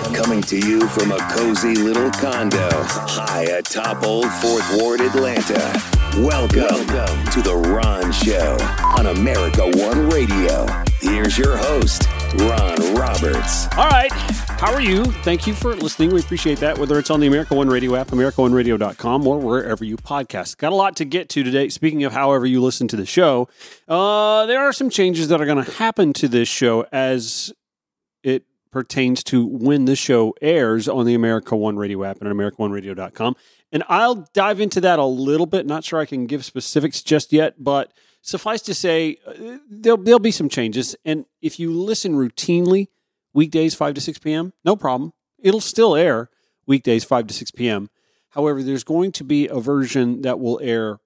Coming to you from a cozy little condo high atop Old Fourth Ward, Atlanta. Welcome, Welcome to The Ron Show on America One Radio. Here's your host, Ron Roberts. All right. How are you? Thank you for listening. We appreciate that, whether it's on the America One Radio app, AmericaOneRadio.com, or wherever you podcast. Got a lot to get to today. Speaking of however you listen to the show, uh, there are some changes that are going to happen to this show as it pertains to when the show airs on the America One Radio app and at AmericaOneRadio.com. And I'll dive into that a little bit. Not sure I can give specifics just yet, but suffice to say, uh, there'll, there'll be some changes. And if you listen routinely, weekdays 5 to 6 p.m., no problem. It'll still air weekdays 5 to 6 p.m. However, there's going to be a version that will air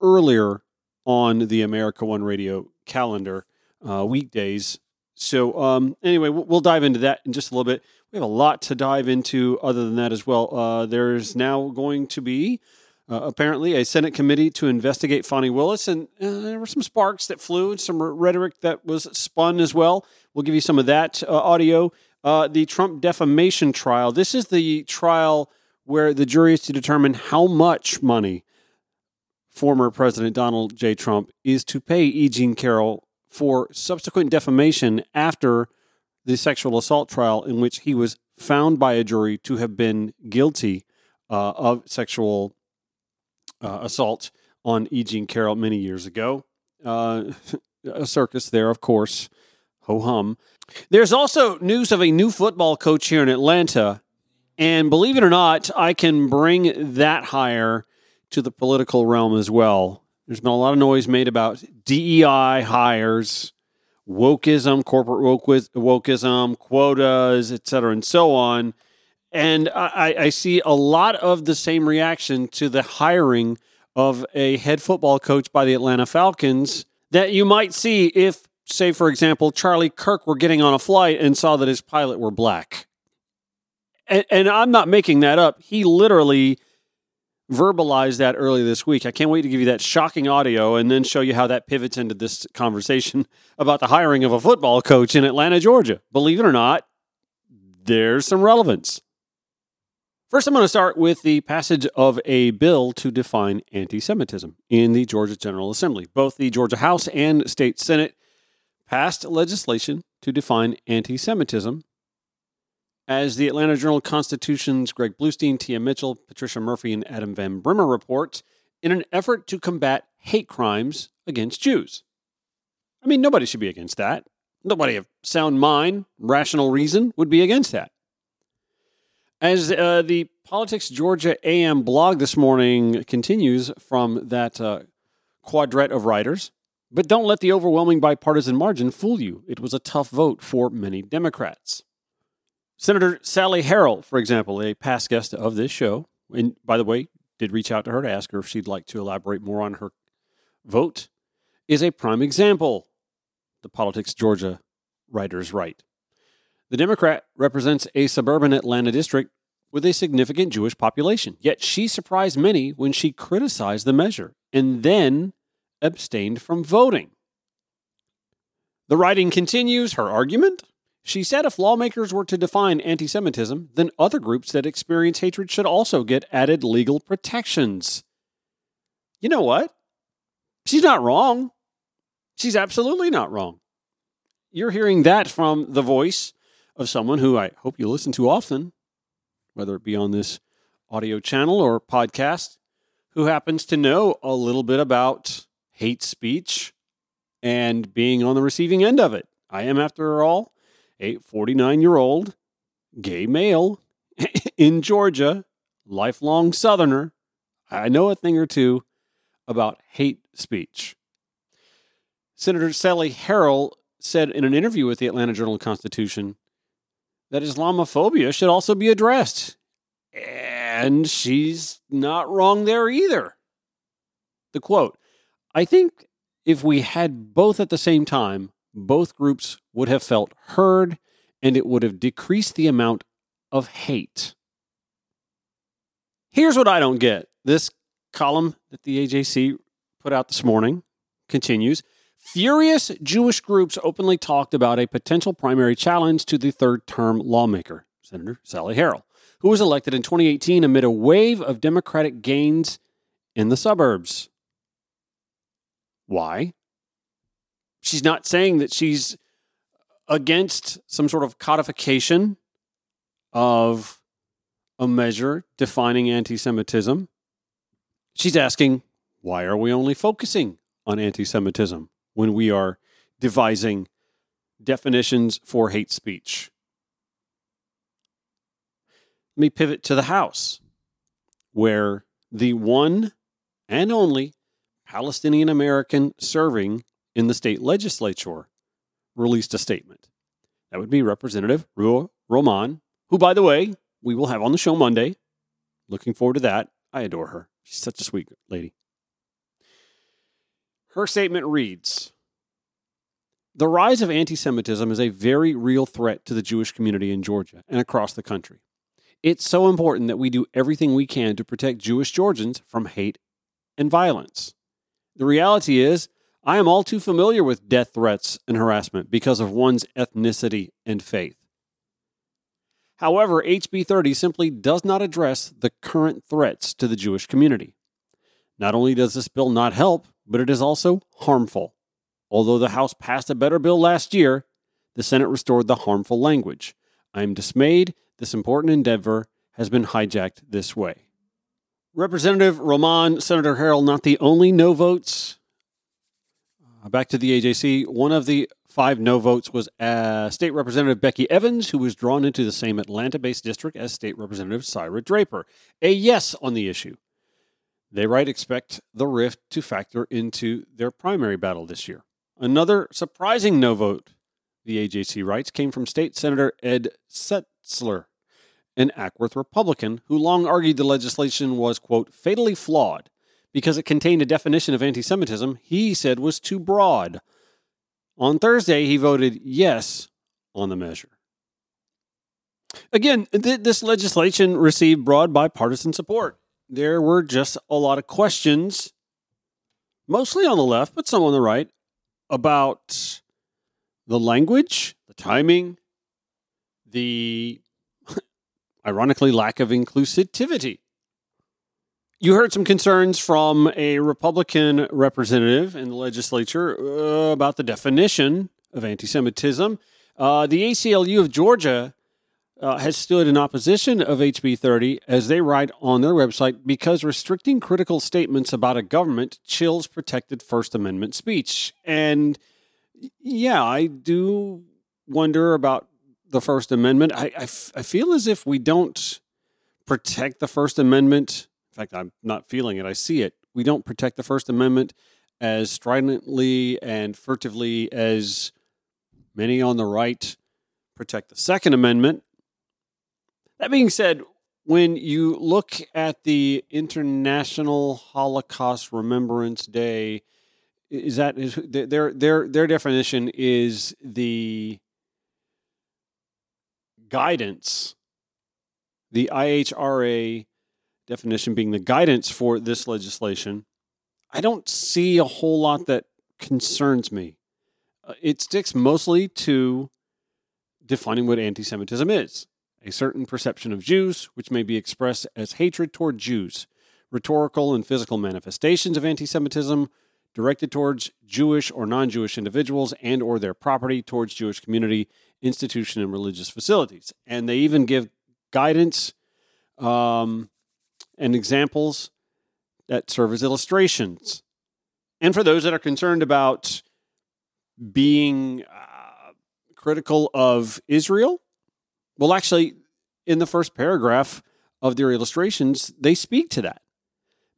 earlier on the America One Radio calendar uh, weekdays. So, um, anyway, we'll, dive into that in just a little bit. We have a lot to dive into other than that as well. Uh, there's now going to be uh, apparently a Senate committee to investigate Fani Willis, and uh, there were some sparks that flew and some rhetoric that was spun as well. We'll give you some of that uh, audio. Uh, the Trump defamation trial. This is the trial where the jury is to determine how much money former President Donald J. Trump is to pay E. Jean Carroll for subsequent defamation after the sexual assault trial, in which he was found by a jury to have been guilty uh, of sexual uh, assault on E. Jean Carroll many years ago. Uh, a circus there, of course. Ho hum. There's also news of a new football coach here in Atlanta. And believe it or not, I can bring that hire to the political realm as well. There's been a lot of noise made about DEI hires, wokeism, corporate wokeism, quotas, et cetera, and so on. And I, I see a lot of the same reaction to the hiring of a head football coach by the Atlanta Falcons that you might see if, say, for example, Charlie Kirk were getting on a flight and saw that his pilot were black. And, and I'm not making that up. He literally verbalized that early this week. I can't wait to give you that shocking audio and then show you how that pivots into this conversation about the hiring of a football coach in Atlanta, Georgia. Believe it or not, there's some relevance. First, I'm going to start with the passage of a bill to define anti Semitism in the Georgia General Assembly. Both the Georgia House and State Senate passed legislation to define anti Semitism. As the Atlanta Journal Constitution's Greg Bluestein, Tia Mitchell, Patricia Murphy, and Adam Van Brimmer report, in an effort to combat hate crimes against Jews. I mean, nobody should be against that. Nobody of sound mind, rational reason would be against that. As uh, the Politics Georgia AM blog this morning continues from that uh, quadret of writers, but don't let the overwhelming bipartisan margin fool you. It was a tough vote for many Democrats. Senator Sally Harrell, for example, a past guest of this show, and by the way, did reach out to her to ask her if she'd like to elaborate more on her vote, is a prime example. The Politics Georgia writers write. The Democrat represents a suburban Atlanta district with a significant Jewish population, yet she surprised many when she criticized the measure and then abstained from voting. The writing continues her argument. She said if lawmakers were to define anti Semitism, then other groups that experience hatred should also get added legal protections. You know what? She's not wrong. She's absolutely not wrong. You're hearing that from the voice of someone who I hope you listen to often, whether it be on this audio channel or podcast, who happens to know a little bit about hate speech and being on the receiving end of it. I am, after all, a 49 year old gay male in Georgia, lifelong Southerner. I know a thing or two about hate speech. Senator Sally Harrell said in an interview with the Atlanta Journal Constitution that Islamophobia should also be addressed. And she's not wrong there either. The quote I think if we had both at the same time, both groups would have felt heard and it would have decreased the amount of hate. Here's what I don't get this column that the AJC put out this morning continues. Furious Jewish groups openly talked about a potential primary challenge to the third term lawmaker. Senator Sally Harrell, who was elected in 2018 amid a wave of Democratic gains in the suburbs. Why? She's not saying that she's against some sort of codification of a measure defining anti Semitism. She's asking, why are we only focusing on anti Semitism when we are devising definitions for hate speech? Let me pivot to the House, where the one and only Palestinian American serving in the state legislature released a statement. That would be Representative Ruwa Romman, who, by the way, we will have on the show Monday. Looking forward to that. I adore her. She's such a sweet lady. Her statement reads The rise of anti Semitism is a very real threat to the Jewish community in Georgia and across the country. It's so important that we do everything we can to protect Jewish Georgians from hate and violence. The reality is, I am all too familiar with death threats and harassment because of one's ethnicity and faith. However, HB 30 simply does not address the current threats to the Jewish community. Not only does this bill not help, but it is also harmful. Although the House passed a better bill last year, the Senate restored the harmful language. I am dismayed this important endeavor has been hijacked this way. Representative Romman, Senator Harrell, not the only no votes back to the AJC. One of the five no votes was uh, State Representative Becky Evans, who was drawn into the same Atlanta based district as State Representative Saira Draper. A yes on the issue. They write expect the rift to factor into their primary battle this year. Another surprising no vote, the AJC writes, came from State Senator Ed Setzler, an Acworth Republican, who long argued the legislation was, quote, fatally flawed because it contained a definition of anti Semitism he said was too broad. On Thursday, he voted yes on the measure. Again, th- this legislation received broad bipartisan support. There were just a lot of questions, mostly on the left, but some on the right, about the language, the timing, the ironically lack of inclusivity. You heard some concerns from a Republican representative in the legislature uh, about the definition of anti Semitism. Uh, the ACLU of Georgia uh, has stood in opposition of HB 30, as they write on their website, because restricting critical statements about a government chills protected First Amendment speech. And yeah, I do wonder about the First Amendment. I, I, f- I feel as if we don't protect the First Amendment in fact, I'm not feeling it. I see it. We don't protect the First Amendment as stridently and furtively as many on the right protect the Second Amendment. That being said, when you look at the International Holocaust Remembrance Day, is that is their their their definition is the guidance, the IHRA definition being the guidance for this legislation, I don't see a whole lot that concerns me. Uh, it sticks mostly to defining what anti Semitism is a certain perception of Jews, which may be expressed as hatred toward Jews, rhetorical and physical manifestations of anti Semitism directed towards Jewish or non Jewish individuals and or their property towards Jewish community, institution, and religious facilities. And they even give guidance um, and examples that serve as illustrations. And for those that are concerned about being uh, critical of Israel, well, actually, in the first paragraph of their illustrations, they speak to that.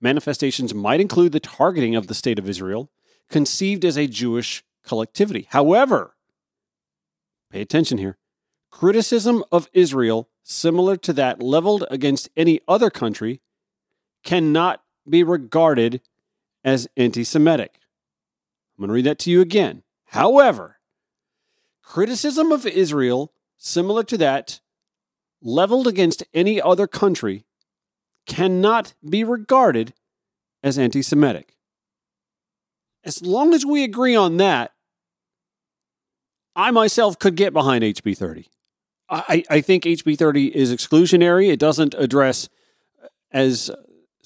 Manifestations might include the targeting of the state of Israel, conceived as a Jewish collectivity. However, pay attention here criticism of Israel, similar to that leveled against any other country, cannot be regarded as anti Semitic. I'm going to read that to you again. However, criticism of Israel, similar to that leveled against any other country, cannot be regarded as anti Semitic. As long as we agree on that, I myself could get behind HB 30. I, I think HB 30 is exclusionary. It doesn't address, as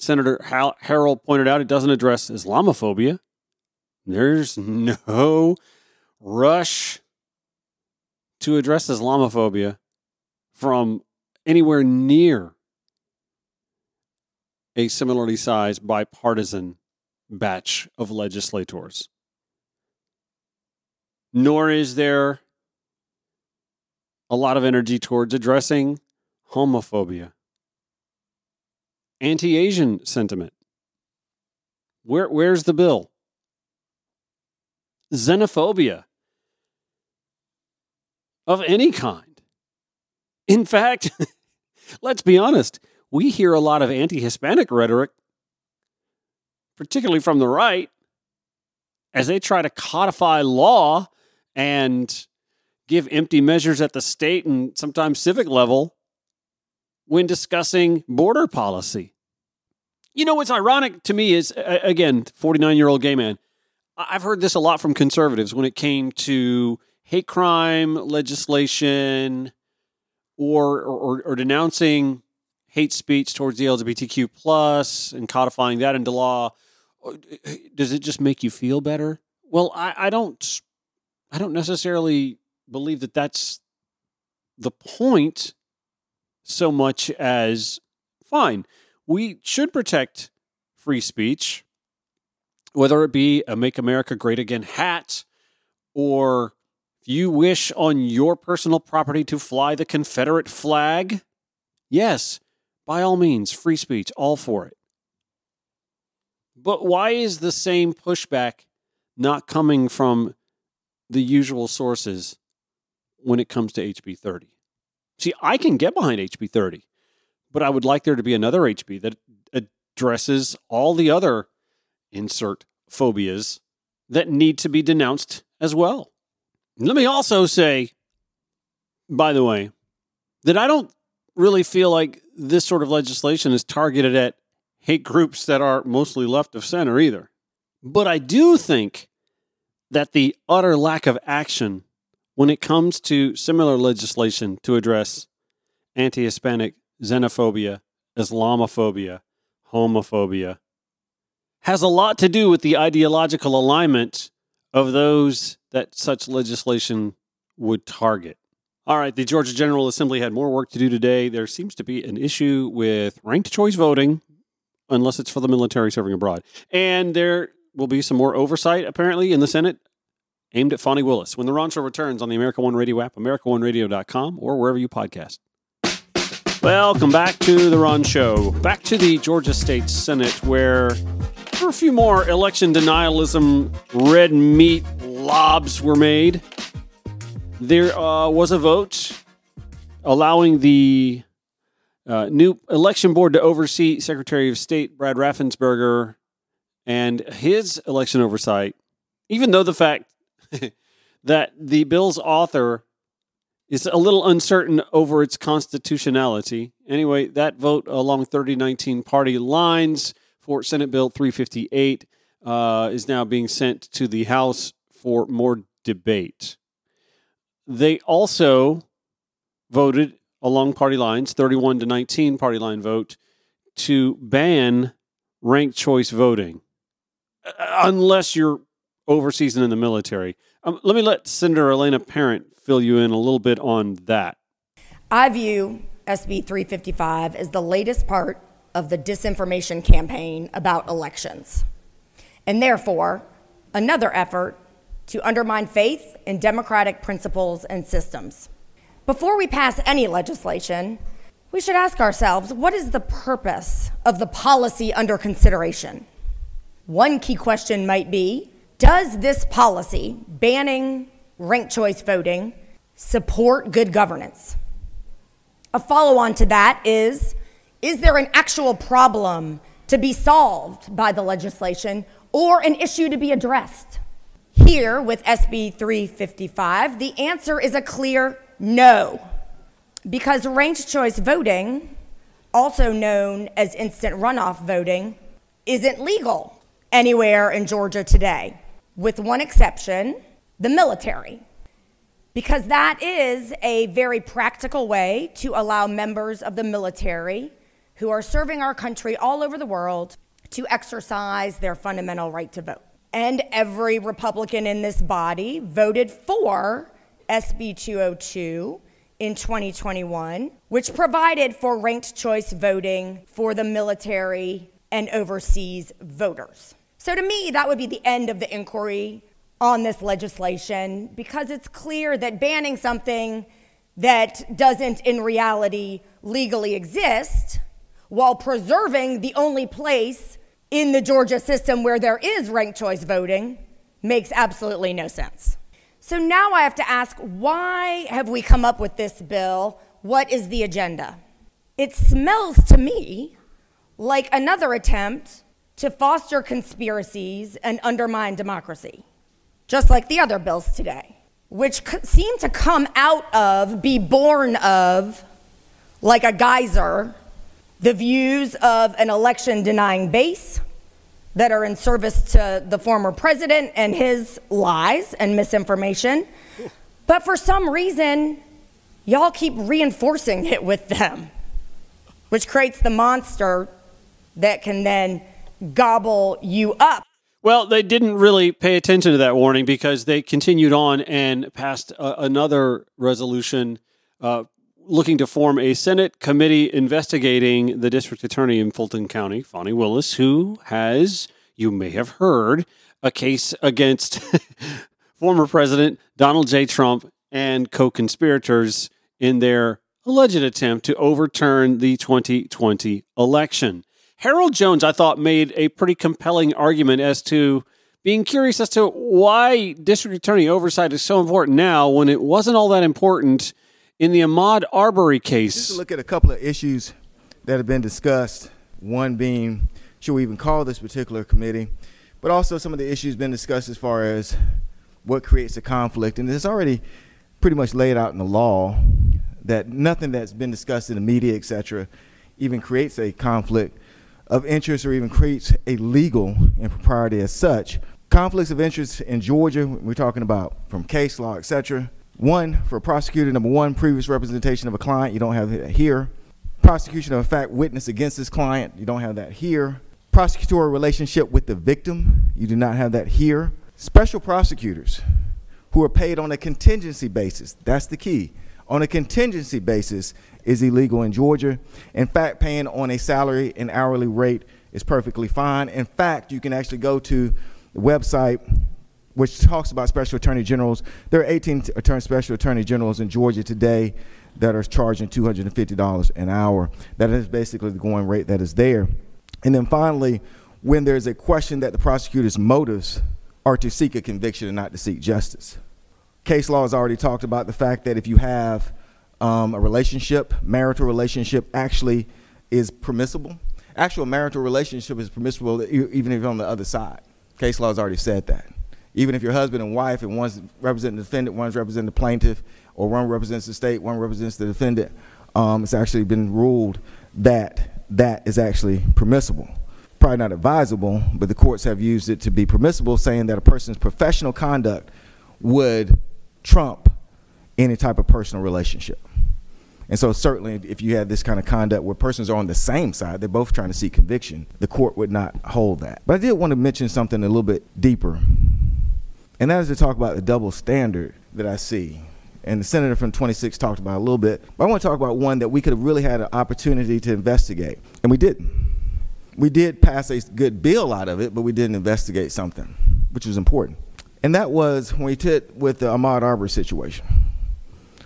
Senator Harrell pointed out, it doesn't address Islamophobia. There's no rush to address Islamophobia from anywhere near a similarly sized bipartisan batch of legislators. Nor is there a lot of energy towards addressing homophobia, anti Asian sentiment. Where, where's the bill? Xenophobia of any kind. In fact, let's be honest, we hear a lot of anti Hispanic rhetoric, particularly from the right, as they try to codify law and give empty measures at the state and sometimes civic level when discussing border policy. You know what's ironic to me is, again, 49 year old gay man. I've heard this a lot from conservatives when it came to hate crime legislation or, or, or denouncing hate speech towards the LGBTQ plus and codifying that into law. Does it just make you feel better? Well, I, I don't. I don't necessarily believe that that's the point so much as fine. We should protect free speech, whether it be a Make America Great Again hat or if you wish on your personal property to fly the Confederate flag, yes, by all means, free speech, all for it. But why is the same pushback not coming from the usual sources when it comes to HB 30? See, I can get behind HB 30, but I would like there to be another HB that addresses all the other insert phobias that need to be denounced as well. Let me also say, by the way, that I don't really feel like this sort of legislation is targeted at hate groups that are mostly left of center either. But I do think that the utter lack of action when it comes to similar legislation to address anti Hispanic xenophobia, Islamophobia, homophobia has a lot to do with the ideological alignment of those that such legislation would target. All right, the Georgia General Assembly had more work to do today. There seems to be an issue with ranked choice voting, unless it's for the military serving abroad. And there will be some more oversight, apparently, in the Senate aimed at Fani Willis when the Ron Show returns on the America One Radio app, AmericaOneRadio.com, or wherever you podcast. Welcome back to the Ron Show. Back to the Georgia State Senate, where for a few more election denialism, red meat lobs were made. There uh, was a vote allowing the uh, new election board to oversee Secretary of State Brad Raffensperger and his election oversight, even though the fact that the bill's author is a little uncertain over its constitutionality. Anyway, that vote along 3019 party lines for Senate Bill 358 uh, is now being sent to the House for more debate. They also voted along party lines, 31 to 19 party line vote, to ban ranked choice voting, uh, unless you're overseas and in the military. Um, let me let Senator Elena Parent fill you in a little bit on that. I view SB 355 as the latest part of the disinformation campaign about elections, and therefore another effort to undermine faith in democratic principles and systems. Before we pass any legislation, we should ask ourselves what is the purpose of the policy under consideration? One key question might be Does this policy banning ranked choice voting support good governance? A follow on to that is Is there an actual problem to be solved by the legislation or an issue to be addressed? Here with SB 355, the answer is a clear no. Because ranked choice voting, also known as instant runoff voting, isn't legal anywhere in Georgia today, with one exception the military. because that is a very practical way to allow members of the military who are serving our country all over the world to exercise their fundamental right to vote. And every Republican in this body voted for SB 202 in 2021, which provided for ranked choice voting for the military and overseas voters. So to me, that would be the end of the inquiry on this legislation because it's clear that banning something that doesn't in reality legally exist while preserving the only place in the Georgia system where there is ranked choice voting makes absolutely no sense. So now I have to ask why have we come up with this bill? What is the agenda? It smells to me like another attempt to foster conspiracies and undermine democracy, just like the other bills today, which seem to come out of, be born of, like a geyser, the views of an election denying base that are in service to the former president and his lies and misinformation. But for some reason, y'all keep reinforcing it with them, which creates the monster that can then gobble you up. Well, they didn't really pay attention to that warning because they continued on and passed uh, another resolution uh, looking to form a Senate committee investigating the district attorney in Fulton County, Fani Willis, who has, you may have heard, a case against former President Donald J. Trump and co conspirators in their alleged attempt to overturn the 2020 election. Harold Jones, I thought, made a pretty compelling argument as to being curious as to why district attorney oversight is so important now when it wasn't all that important in the Ahmaud Arbery case. Just look at a couple of issues that have been discussed. One being, should we even call this particular committee? But also some of the issues been discussed as far as what creates a conflict. And it's already pretty much laid out in the law that nothing that's been discussed in the media, et cetera, even creates a conflict of interest or even creates a legal impropriety as such. Conflicts of interest in Georgia, we're talking about from case law, et cetera, one, for a prosecutor, number one, previous representation of a client, you don't have that here. Prosecution of a fact witness against this client, you don't have that here. Prosecutorial relationship with the victim, you do not have that here. Special prosecutors who are paid on a contingency basis, that's the key. On a contingency basis is illegal in Georgia. In fact, paying on a salary and hourly rate is perfectly fine. In fact, you can actually go to the website which talks about special attorney generals. There are 18 attorney, special attorney generals in Georgia today that are charging $250 an hour. That is basically the going rate that is there. And then finally, when there's a question that the prosecutor's motives are to seek a conviction and not to seek justice. Case law has already talked about the fact that if you have um, a relationship, marital relationship actually is permissible. Actual marital relationship is permissible even if you're on the other side. Case law has already said that even if you're husband and wife and one's representing the defendant, one's representing the plaintiff, or one represents the state, one represents the defendant, um, it's actually been ruled that that is actually permissible. Probably not advisable, but the courts have used it to be permissible, saying that a person's professional conduct would trump any type of personal relationship. And so, certainly, if you had this kind of conduct where persons are on the same side, they're both trying to seek conviction, the court would not hold that. But I did want to mention something a little bit deeper and that is to talk about the double standard that I see. And the senator from 26 talked about a little bit. But I want to talk about one that we could have really had an opportunity to investigate. And we didn't. We did pass a good bill out of it, but we didn't investigate something, which was important. And that was when we did with the Ahmaud Arbery situation.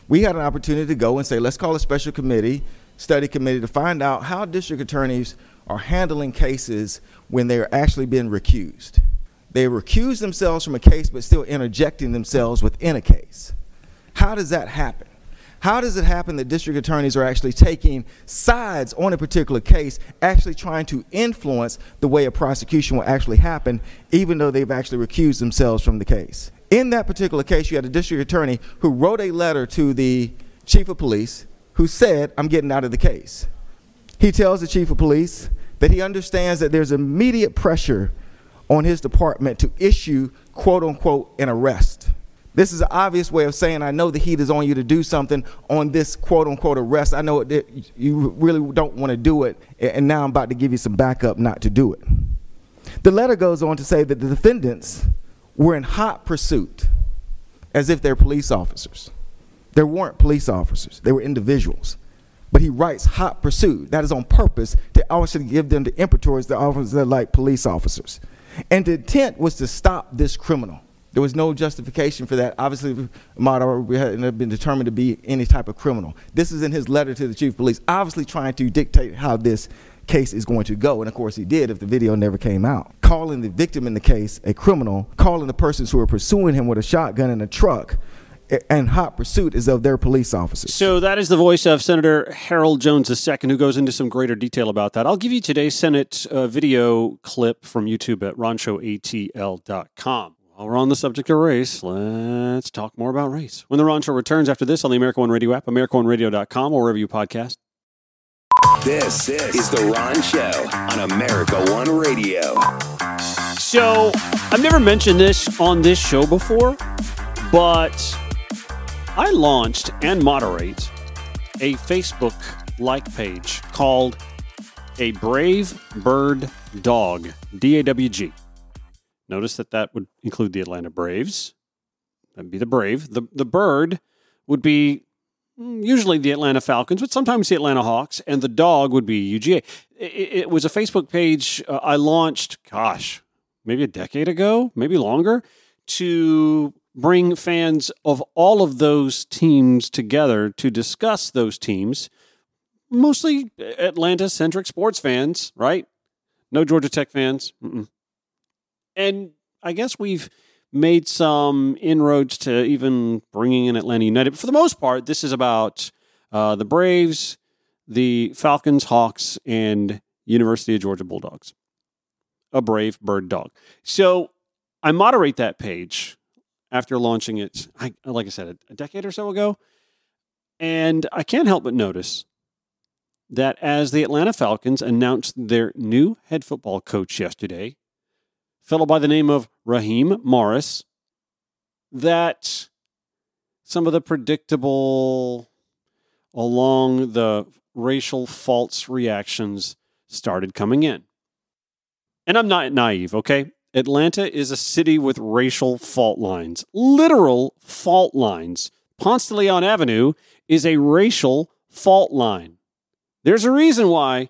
We had an opportunity to go and say, let's call a special committee, study committee, to find out how district attorneys are handling cases when they're actually being recused. They recuse themselves from a case but still interjecting themselves within a case. How does that happen? How does it happen that district attorneys are actually taking sides on a particular case, actually trying to influence the way a prosecution will actually happen, even though they've actually recused themselves from the case? In that particular case, you had a district attorney who wrote a letter to the chief of police who said, I'm getting out of the case. He tells the chief of police that he understands that there's immediate pressure on his department to issue, quote unquote, an arrest This is an obvious way of saying, I know the heat is on you to do something on this quote unquote arrest. I know that you really don't want to do it, and now I'm about to give you some backup not to do it. The letter goes on to say that the defendants were in hot pursuit as if they're police officers. They weren't police officers, they were individuals. But he writes hot pursuit. That is on purpose to actually give them the impetus the officers that like police officers. And the intent was to stop this criminal. There was no justification for that. Obviously, Ahmaud hadn't been determined to be any type of criminal. This is in his letter to the chief of police, obviously trying to dictate how this case is going to go. And of course, he did if the video never came out. Calling the victim in the case a criminal, calling the persons who were pursuing him with a shotgun and a truck and hot pursuit is of their police officers. So that is the voice of Senator Harold Jones II, who goes into some greater detail about that. I'll give you today's Senate uh, video clip from YouTube at ronshowatl.com. While we're on the subject of race, let's talk more about race. When the Ron Show returns after this on the America One Radio app, AmericaOneRadio.com, or wherever you podcast. This is the Ron Show on America One Radio. So, I've never mentioned this on this show before, but I launched and moderate a Facebook like page called A Brave Bird Dog, D A W G. Notice that that would include the Atlanta Braves. That'd be the Brave. The, the bird would be usually the Atlanta Falcons, but sometimes the Atlanta Hawks, and the dog would be UGA. It, it was a Facebook page uh, I launched, gosh, maybe a decade ago, maybe longer, to bring fans of all of those teams together to discuss those teams. Mostly Atlanta centric sports fans, right? No Georgia Tech fans. Mm-mm. And I guess we've made some inroads to even bringing in Atlanta United. But for the most part, this is about uh, the Braves, the Falcons, Hawks, and University of Georgia Bulldogs. A brave bird dog. So I moderate that page after launching it, I, like I said, a decade or so ago. And I can't help but notice that as the Atlanta Falcons announced their new head football coach yesterday, fellow by the name of Raheem Morris, that some of the predictable along the racial false reactions started coming in. And I'm not naive, okay? Atlanta is a city with racial fault lines, literal fault lines. Ponce de Leon Avenue is a racial fault line. There's a reason why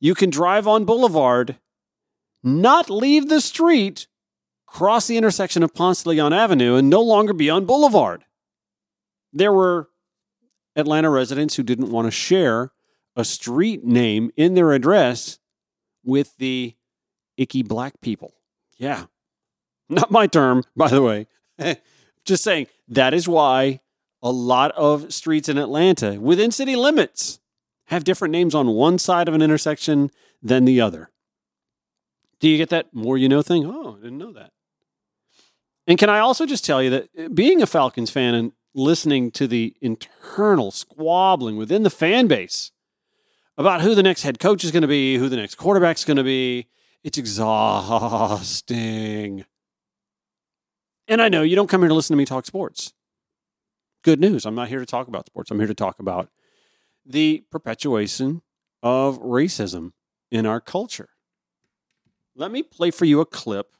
you can drive on Boulevard, not leave the street, cross the intersection of Ponce de Leon Avenue, and no longer be on Boulevard. There were Atlanta residents who didn't want to share a street name in their address with the icky black people. Yeah. Not my term, by the way. Just saying that is why a lot of streets in Atlanta within city limits have different names on one side of an intersection than the other. Do you get that more you know thing? Oh, I didn't know that. And can I also just tell you that uh, being a Falcons fan and listening to the internal squabbling within the fan base about who the next head coach is going to be, who the next quarterback is going to be, it's exhausting. And I know you don't come here to listen to me talk sports. Good news. I'm not here to talk about sports. I'm here to talk about the perpetuation of racism in our culture. Let me play for you a clip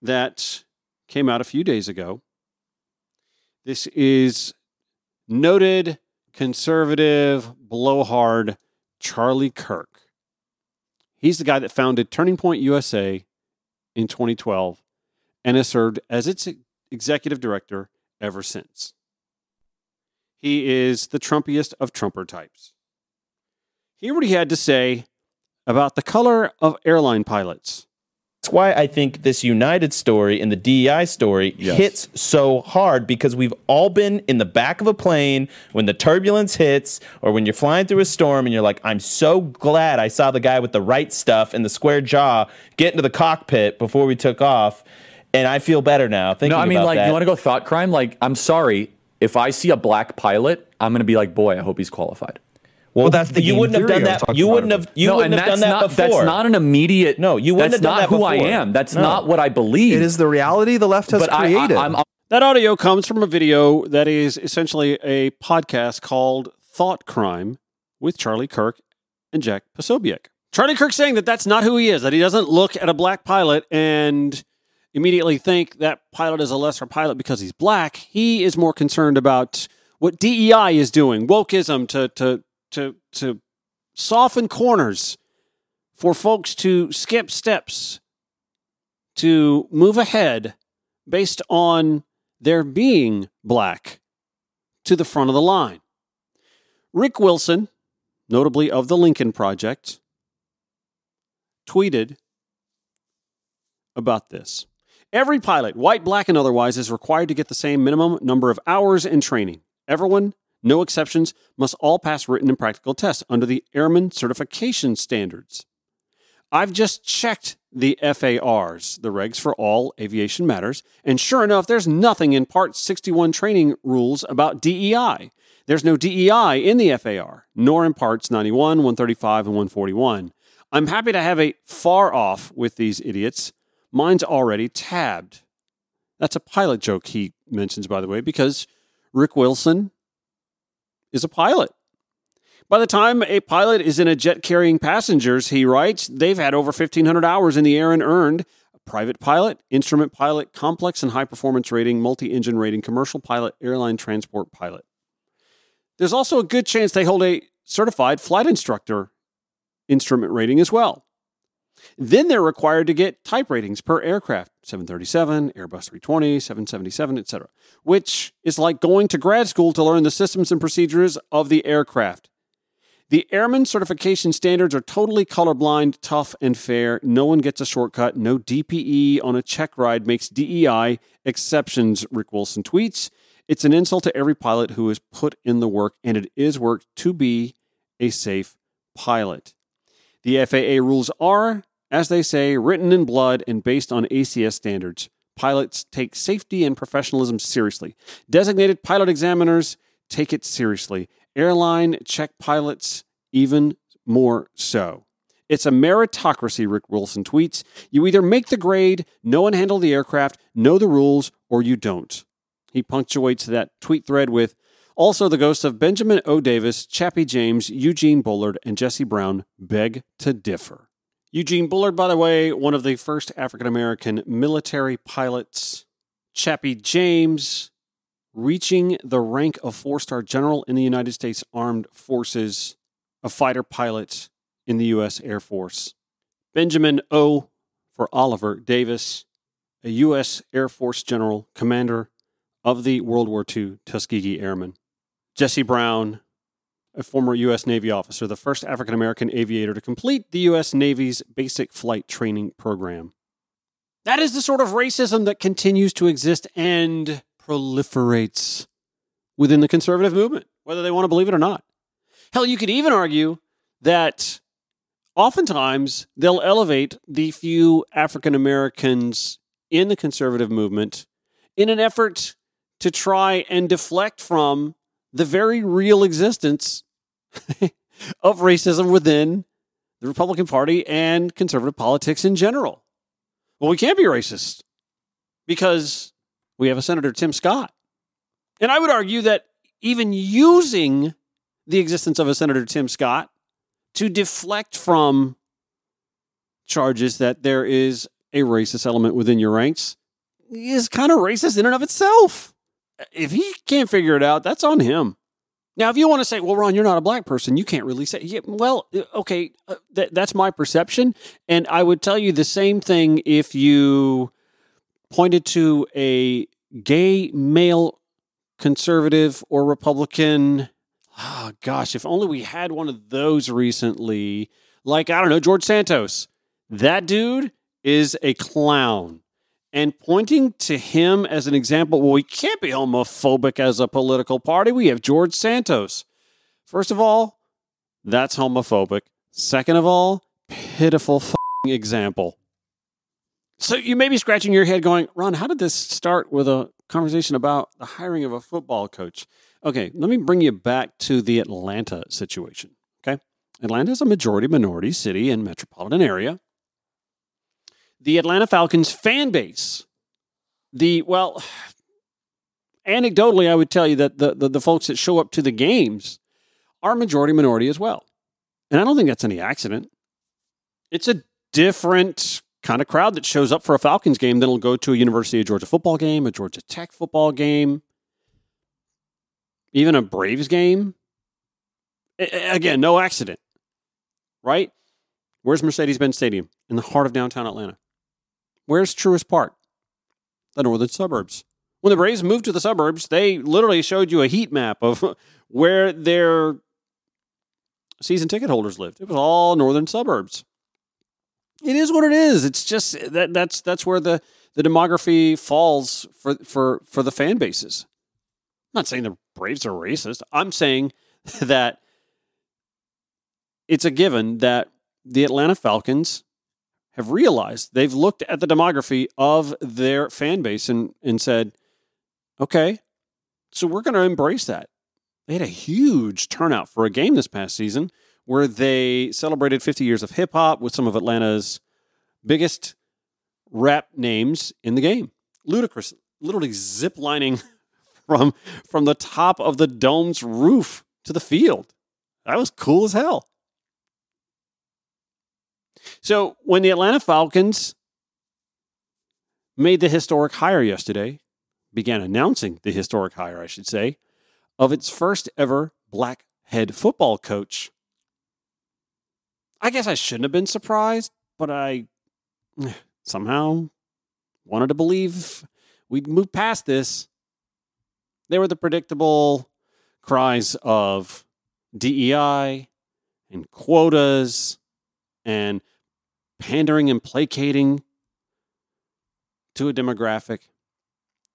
that came out a few days ago. This is noted conservative blowhard Charlie Kirk. He's the guy that founded Turning Point USA in 2012 and has served as its executive director ever since. He is the Trumpiest of Trumper types. Hear what he had to say about the color of airline pilots that's why I think this United story and the DEI story yes. hits so hard because we've all been in the back of a plane when the turbulence hits or when you're flying through a storm and you're like, I'm so glad I saw the guy with the right stuff and the square jaw get into the cockpit before we took off. And I feel better now. Thinking no, I mean, like, that. you want to go thought crime? Like, I'm sorry. If I see a black pilot, I'm going to be like, boy, I hope he's qualified. Well, that's the you game wouldn't have done that. talking You wouldn't have. You no, wouldn't and have done that's that not, before. That's not an immediate. No, you wouldn't that's have done that. That's not that who I am. That's No. not what I believe. It is the reality the left has but I, created. I, I'm That audio comes from a video that is essentially a podcast called Thought Crime with Charlie Kirk and Jack Posobiec. Charlie Kirk saying that that's not who he is, that he doesn't look at a black pilot and immediately think that pilot is a lesser pilot because he's black. He is more concerned about what DEI is doing, wokeism to to to to soften corners for folks to skip steps to move ahead based on their being black to the front of the line. Rick Wilson, notably of the Lincoln Project, tweeted about this. Every pilot, white, black, and otherwise, is required to get the same minimum number of hours in training. Everyone, no exceptions, must all pass written and practical tests under the Airman Certification Standards. I've just checked the FARs, the regs for all aviation matters, and sure enough, there's nothing in Part 61 training rules about DEI. There's no DEI in the FAR, nor in Parts 91, 135, and 141. I'm happy to have a far off with these idiots. Mine's already tabbed. That's a pilot joke he mentions, by the way, because Rick Wilson is a pilot. By the time a pilot is in a jet carrying passengers, he writes, they've had over 1,500 hours in the air and earned a private pilot, instrument pilot, complex and high performance rating, multi engine rating, commercial pilot, airline transport pilot. There's also a good chance they hold a certified flight instructor instrument rating as well. Then they're required to get type ratings per aircraft 737, Airbus 320, 777, etc., which is like going to grad school to learn the systems and procedures of the aircraft. The airman certification standards are totally colorblind, tough, and fair. No one gets a shortcut. No DPE on a check ride makes DEI exceptions, Rick Wilson tweets. It's an insult to every pilot who has put in the work, and it is work to be a safe pilot. The FAA rules are, as they say, written in blood and based on ACS standards. Pilots take safety and professionalism seriously. Designated pilot examiners take it seriously. Airline check pilots, even more so. It's a meritocracy, Rick Wilson tweets. You either make the grade, know and handle the aircraft, know the rules, or you don't. He punctuates that tweet thread with also the ghosts of Benjamin O. Davis, Chappie James, Eugene Bullard, and Jesse Brown beg to differ. Eugene Bullard, by the way, one of the first African American military pilots. Chappie James, reaching the rank of four star general in the United States Armed Forces, a fighter pilot in the U.S. Air Force. Benjamin O. for Oliver Davis, a U.S. Air Force general, commander of the World War II Tuskegee Airmen. Jesse Brown, a former U.S. Navy officer, the first African American aviator to complete the U.S. Navy's basic flight training program. That is the sort of racism that continues to exist and proliferates within the conservative movement, whether they want to believe it or not. Hell, you could even argue that oftentimes they'll elevate the few African Americans in the conservative movement in an effort to try and deflect from the very real existence of racism within the Republican Party and conservative politics in general. Well, we can't be racist because we have a Senator Tim Scott. And I would argue that even using the existence of a Senator Tim Scott to deflect from charges that there is a racist element within your ranks is kind of racist in and of itself. If he can't figure it out, that's on him. Now, if you want to say, well, Ron, you're not a black person, you can't really say, yeah, well, okay, uh, th- that's my perception. And I would tell you the same thing if you pointed to a gay male conservative or Republican. Oh, gosh, if only we had one of those recently. Like, I don't know, George Santos. That dude is a clown and pointing to him as an example. Well, we can't be homophobic as a political party. We have George Santos. First of all, that's homophobic. Second of all, pitiful example. So you may be scratching your head going, Ron, how did this start with a conversation about the hiring of a football coach? Okay, let me bring you back to the Atlanta situation. Okay. Atlanta is a majority minority city and metropolitan area. The Atlanta Falcons fan base, the, well, anecdotally, I would tell you that the, the, the folks that show up to the games are majority minority as well. And I don't think that's any accident. It's a different kind of crowd that shows up for a Falcons game than will go to a University of Georgia football game, a Georgia Tech football game, even a Braves game. Again, no accident, right? Where's Mercedes Benz Stadium? In the heart of downtown Atlanta. Where's Truist Park? The northern suburbs. When the Braves moved to the suburbs, they literally showed you a heat map of where their season ticket holders lived. It was all northern suburbs. It is what it is. It's just that that's that's where the the demography falls for for for the fan bases. I'm not saying the Braves are racist. I'm saying that it's a given that the Atlanta Falcons have realized they've looked at the demography of their fan base and, and said, okay, so we're going to embrace that. They had a huge turnout for a game this past season where they celebrated 50 years of hip hop with some of Atlanta's biggest rap names in the game. Ludacris, literally zip lining from from the top of the dome's roof to the field. That was cool as hell. So when the Atlanta Falcons made the historic hire yesterday, began announcing the historic hire, I should say, of its first ever black head football coach. I guess I shouldn't have been surprised, but I somehow wanted to believe we'd move past this. They were the predictable cries of DEI and quotas and pandering and placating to a demographic.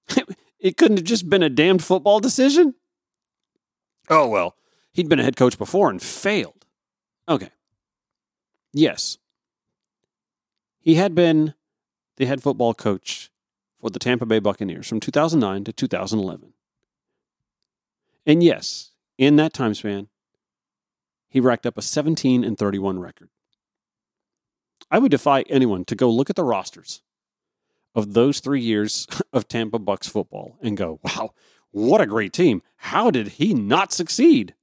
it couldn't have just been a damned football decision. Oh, well, he'd been a head coach before and failed. Okay. Yes. He had been the head football coach for the Tampa Bay Buccaneers from 2009 to 2011. And yes, in that time span, he racked up a 17 and 31 record. I would defy anyone to go look at the rosters of those three years of Tampa Bucks football and go, wow, what a great team. How did he not succeed?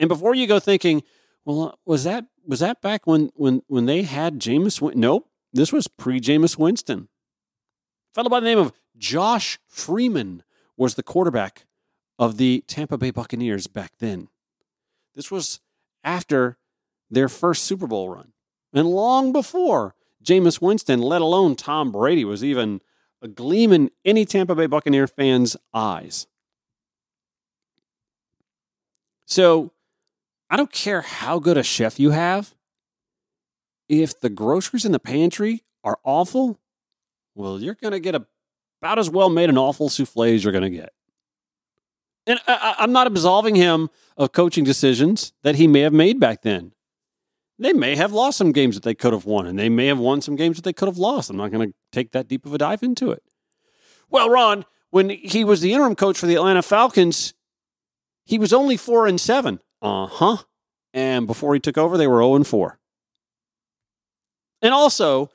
And before you go thinking, well, uh, was that was that back when when when they had Jameis? Nope, this was pre Jameis Winston. A fellow by the name of Josh Freeman was the quarterback of the Tampa Bay Buccaneers back then. This was after their first Super Bowl run, and long before Jameis Winston, let alone Tom Brady, was even a gleam in any Tampa Bay Buccaneer fan's eyes. So I don't care how good a chef you have. If the groceries in the pantry are awful, well, you're going to get about as well made an awful souffle as you're going to get. And I, I'm not absolving him of coaching decisions that he may have made back then. They may have lost some games that they could have won, and they may have won some games that they could have lost. I'm not going to take that deep of a dive into it. Well, Ron, when he was the interim coach for the Atlanta Falcons, he was only four and seven. Uh huh. And before he took over, they were 0 and 4. And also,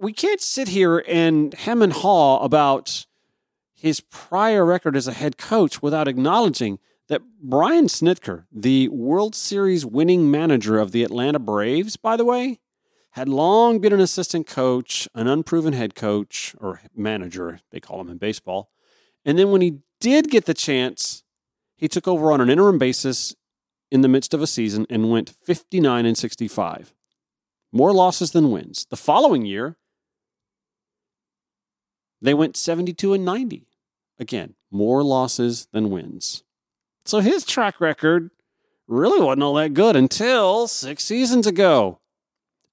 we can't sit here and hem and haw about his prior record as a head coach without acknowledging that Brian Snitker, the World Series winning manager of the Atlanta Braves, by the way, had long been an assistant coach, an unproven head coach or manager, they call him in baseball. And then when he did get the chance, he took over on an interim basis in the midst of a season and went 59 and 65. More losses than wins. The following year, they went 72 and 90. Again, more losses than wins. So his track record really wasn't all that good until six seasons ago.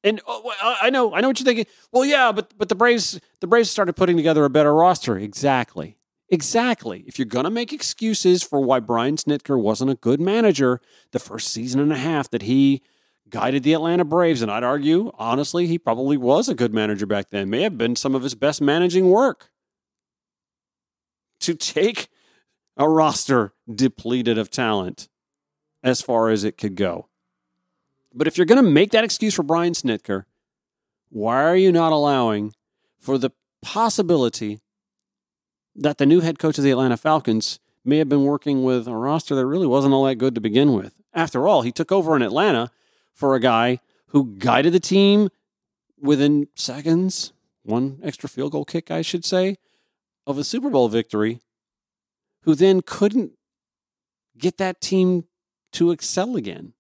And oh, I know, I know what you're thinking. Well, yeah, but but the Braves, the Braves started putting together a better roster. Exactly, exactly. If you're gonna make excuses for why Brian Snitker wasn't a good manager the first season and a half that he guided the Atlanta Braves, and I'd argue, honestly, he probably was a good manager back then. May have been some of his best managing work. To take a roster depleted of talent as far as it could go. But if you're going to make that excuse for Brian Snitker, why are you not allowing for the possibility that the new head coach of the Atlanta Falcons may have been working with a roster that really wasn't all that good to begin with? After all, he took over in Atlanta for a guy who guided the team within seconds, one extra field goal kick, I should say, of a Super Bowl victory, who then couldn't get that team to excel again.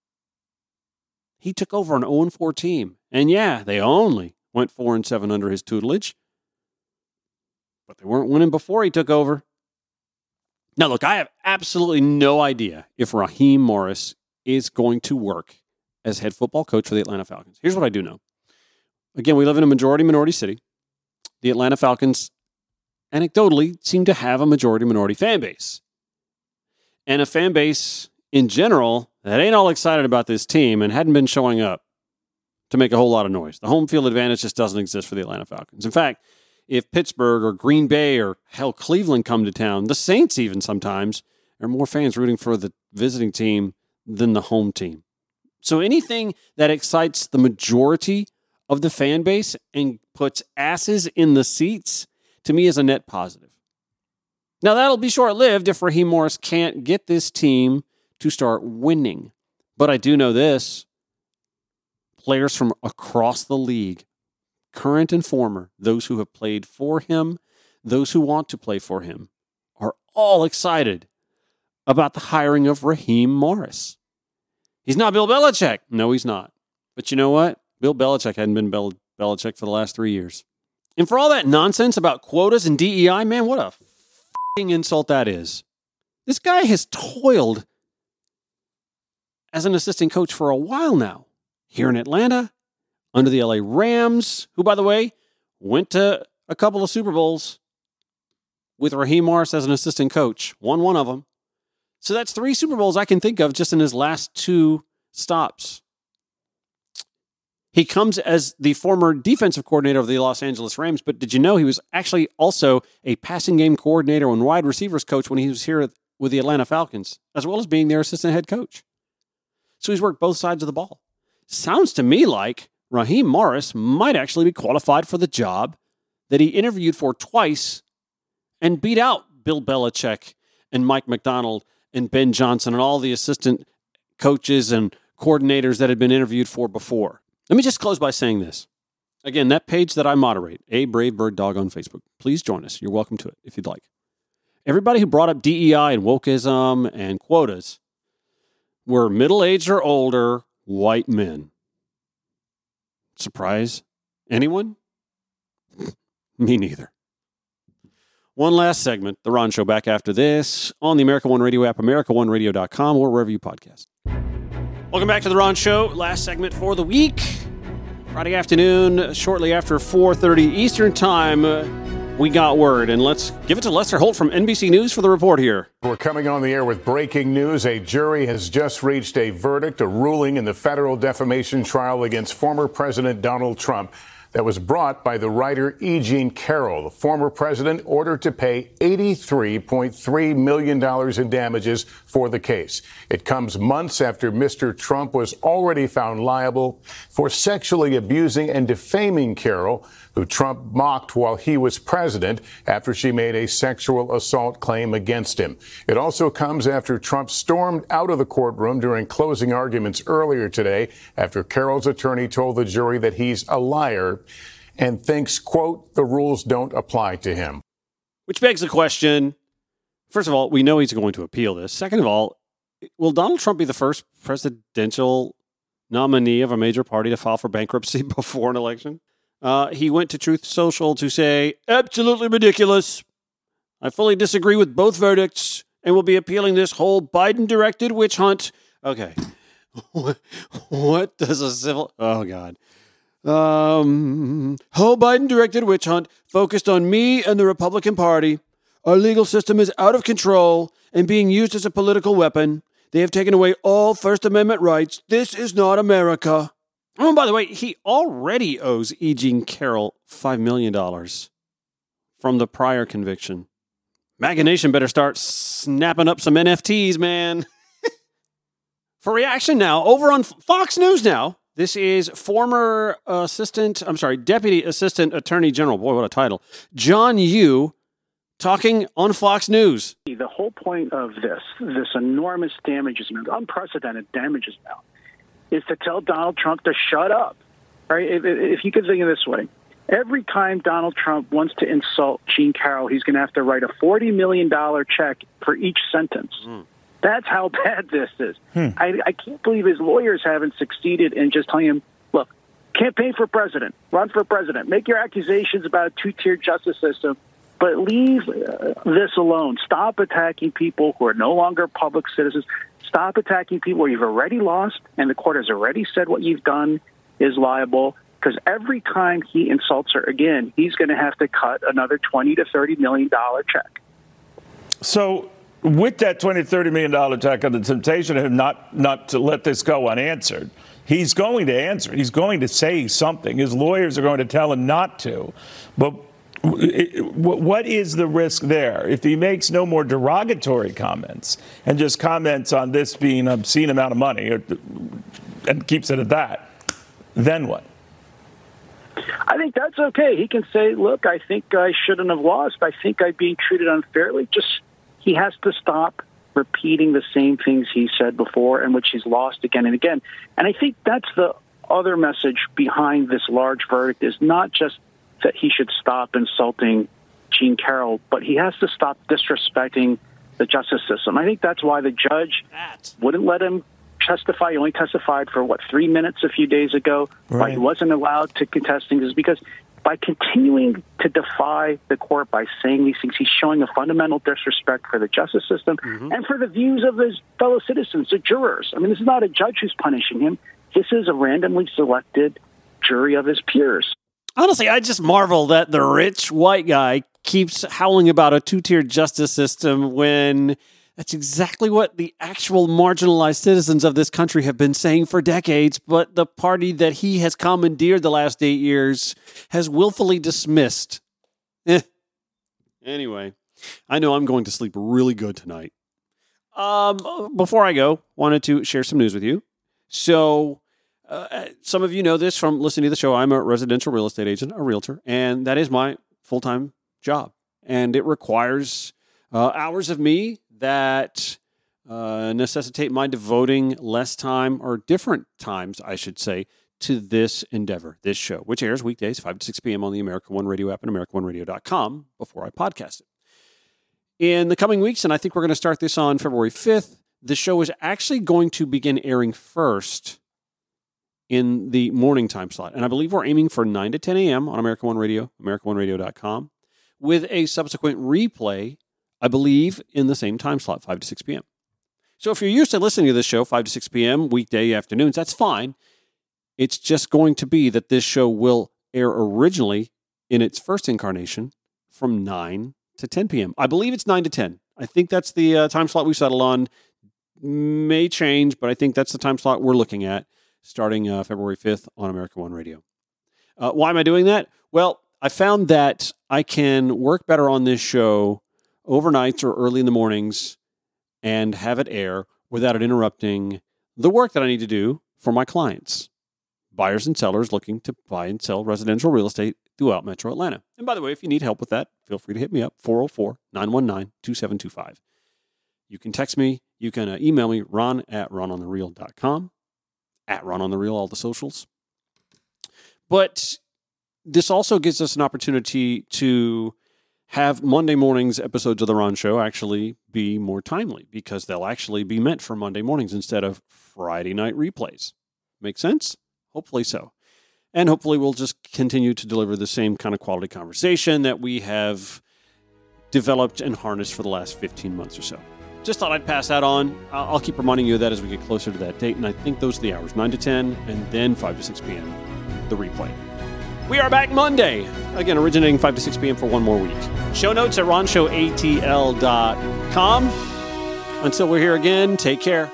He took over an 0 4 team. And yeah, they only went 4 and 7 under his tutelage. But they weren't winning before he took over. Now, look, I have absolutely no idea if Raheem Morris is going to work as head football coach for the Atlanta Falcons. Here's what I do know. Again, we live in a majority minority city. The Atlanta Falcons, anecdotally, seem to have a majority minority fan base. And a fan base in general that ain't all excited about this team and hadn't been showing up to make a whole lot of noise. The home field advantage just doesn't exist for the Atlanta Falcons. In fact, if Pittsburgh or Green Bay or hell Cleveland come to town, the Saints even sometimes are more fans rooting for the visiting team than the home team. So anything that excites the majority of the fan base and puts asses in the seats to me is a net positive. Now that'll be short lived if Raheem Morris can't get this team to start winning. But I do know this players from across the league, current and former, those who have played for him, those who want to play for him, are all excited about the hiring of Raheem Morris. He's not Bill Belichick. No, he's not. But you know what? Bill Belichick hadn't been Bel- Belichick for the last three years. And for all that nonsense about quotas and DEI, man, what a f***ing insult that is. This guy has toiled as an assistant coach for a while now here in Atlanta, under the LA Rams, who, by the way, went to a couple of Super Bowls with Raheem Morris as an assistant coach, won one of them. So that's three Super Bowls I can think of just in his last two stops. He comes as the former defensive coordinator of the Los Angeles Rams, but did you know he was actually also a passing game coordinator and wide receivers coach when he was here with the Atlanta Falcons, as well as being their assistant head coach? So he's worked both sides of the ball. Sounds to me like Raheem Morris might actually be qualified for the job that he interviewed for twice and beat out Bill Belichick and Mike Macdonald and Ben Johnson and all the assistant coaches and coordinators that had been interviewed for before. Let me just close by saying this. Again, that page that I moderate, A Brave Bird Dog on Facebook, please join us. You're welcome to it if you'd like. Everybody who brought up DEI and wokeism and quotas were middle aged or older white men. Surprise? Anyone? Me neither. One last segment, The Ron Show, back after this on the America One Radio app, AmericaOneRadio.com, or wherever you podcast. Welcome back to The Ron Show. Last segment for the week. Friday afternoon, shortly after 4.30 Eastern Time, uh, we got word. And let's give it to Lester Holt from NBC News for the report here. We're coming on the air with breaking news. A jury has just reached a verdict, a ruling in the federal defamation trial against former President Donald Trump that was brought by the writer E. Jean Carroll. The former president ordered to pay $83.3 million in damages for the case. It comes months after Mr. Trump was already found liable for sexually abusing and defaming Carroll, who Trump mocked while he was president after she made a sexual assault claim against him. It also comes after Trump stormed out of the courtroom during closing arguments earlier today after Carroll's attorney told the jury that he's a liar and thinks, quote, the rules don't apply to him. Which begs the question first of all, we know he's going to appeal this. Second of all, will Donald Trump be the first presidential nominee of a major party to file for bankruptcy before an election? Uh, he went to Truth Social to say, absolutely ridiculous. I fully disagree with both verdicts and will be appealing this whole Biden directed witch hunt. Okay. what does a civil. Oh, God. Um, whole Biden directed witch hunt focused on me and the Republican Party. Our legal system is out of control and being used as a political weapon. They have taken away all First Amendment rights. This is not America. Oh, by the way, he already owes E. Jean Carroll $5 million from the prior conviction. MAGA nation better start snapping up some NFTs, man. For reaction now, over on Fox News now, this is former assistant, I'm sorry, deputy assistant attorney general. Boy, what a title. John Yoo talking on Fox News. The whole point of this, this enormous damages amount, unprecedented damages amount, is to tell Donald Trump to shut up. Right? If, if you could think of it this way, every time Donald Trump wants to insult Jean Carroll, he's going to have to write a $40 million check for each sentence. Mm. That's how bad this is. Hmm. I, I can't believe his lawyers haven't succeeded in just telling him, look, campaign for president, run for president, make your accusations about a two tier justice system, but leave uh, this alone. Stop attacking people who are no longer public citizens. Stop attacking people where you've already lost and the court has already said what you've done is liable. Because every time he insults her again, he's going to have to cut another twenty to thirty million dollar check. So with that twenty to 30 million dollar check on the temptation of him not not to let this go unanswered he's going to answer he's going to say something his lawyers are going to tell him not to but what is the risk there if he makes no more derogatory comments and just comments on this being an obscene amount of money and keeps it at that then what I think that's okay. He can say, "Look, I think I shouldn't have lost. I think I'm being treated unfairly. Just he has to stop repeating the same things he said before and which he's lost again and again. And I think that's the other message behind this large verdict is not just that he should stop insulting Jean Carroll, but he has to stop disrespecting the justice system. I think that's why the judge wouldn't let him testify. He only testified for what three minutes a few days ago. Right. Why he wasn't allowed to contest things is because by continuing to defy the court by saying these things, he's showing a fundamental disrespect for the justice system mm-hmm. and for the views of his fellow citizens, the jurors. I mean, this is not a judge who's punishing him. This is a randomly selected jury of his peers. Honestly, I just marvel that the rich white guy keeps howling about a two tier justice system when that's exactly what the actual marginalized citizens of this country have been saying for decades, but the party that he has commandeered the last eight years has willfully dismissed. Eh. Anyway, I know I'm going to sleep really good tonight. Um, before I go, wanted to share some news with you. So, uh, some of you know this from listening to the show. I'm a residential real estate agent, a realtor, and that is my full time job. And it requires uh, hours of me that uh, necessitate my devoting less time or different times, I should say, to this endeavor, this show, which airs weekdays, 5 to 6 p.m. on the America One Radio app and AmericaOneRadio.com before I podcast it. In the coming weeks, and I think we're going to start this on February 5th, the show is actually going to begin airing first in the morning time slot. And I believe we're aiming for 9 to 10 a.m. on America One Radio, AmericaOneRadio.com, with a subsequent replay I believe, in the same time slot, 5 to 6 p.m. So if you're used to listening to this show 5 to 6 p.m. weekday afternoons, that's fine. It's just going to be that this show will air originally in its first incarnation from 9 to 10 p.m. I believe it's 9 to 10. I think that's the uh, time slot we settled on. May change, but I think that's the time slot we're looking at starting uh, February 5th on America One Radio. Uh, why am I doing that? Well, I found that I can work better on this show overnights or early in the mornings and have it air without it interrupting the work that I need to do for my clients, buyers and sellers looking to buy and sell residential real estate throughout Metro Atlanta. And by the way, if you need help with that, feel free to hit me up 404 919 2725. You can text me, you can uh, email me, ron at rononthereal.com, at rononthereal, all the socials. But this also gives us an opportunity to have Monday mornings episodes of The Ron Show actually be more timely because they'll actually be meant for Monday mornings instead of Friday night replays. Make sense? Hopefully so. And hopefully we'll just continue to deliver the same kind of quality conversation that we have developed and harnessed for the last 15 months or so. Just thought I'd pass that on. I'll keep reminding you of that as we get closer to that date. And I think those are the hours 9 to 10 and then 5 to 6 p.m. the replay. We are back Monday. Again, originating 5 to 6 p.m. for one more week. Show notes at ronshowatl.com. Until we're here again, take care.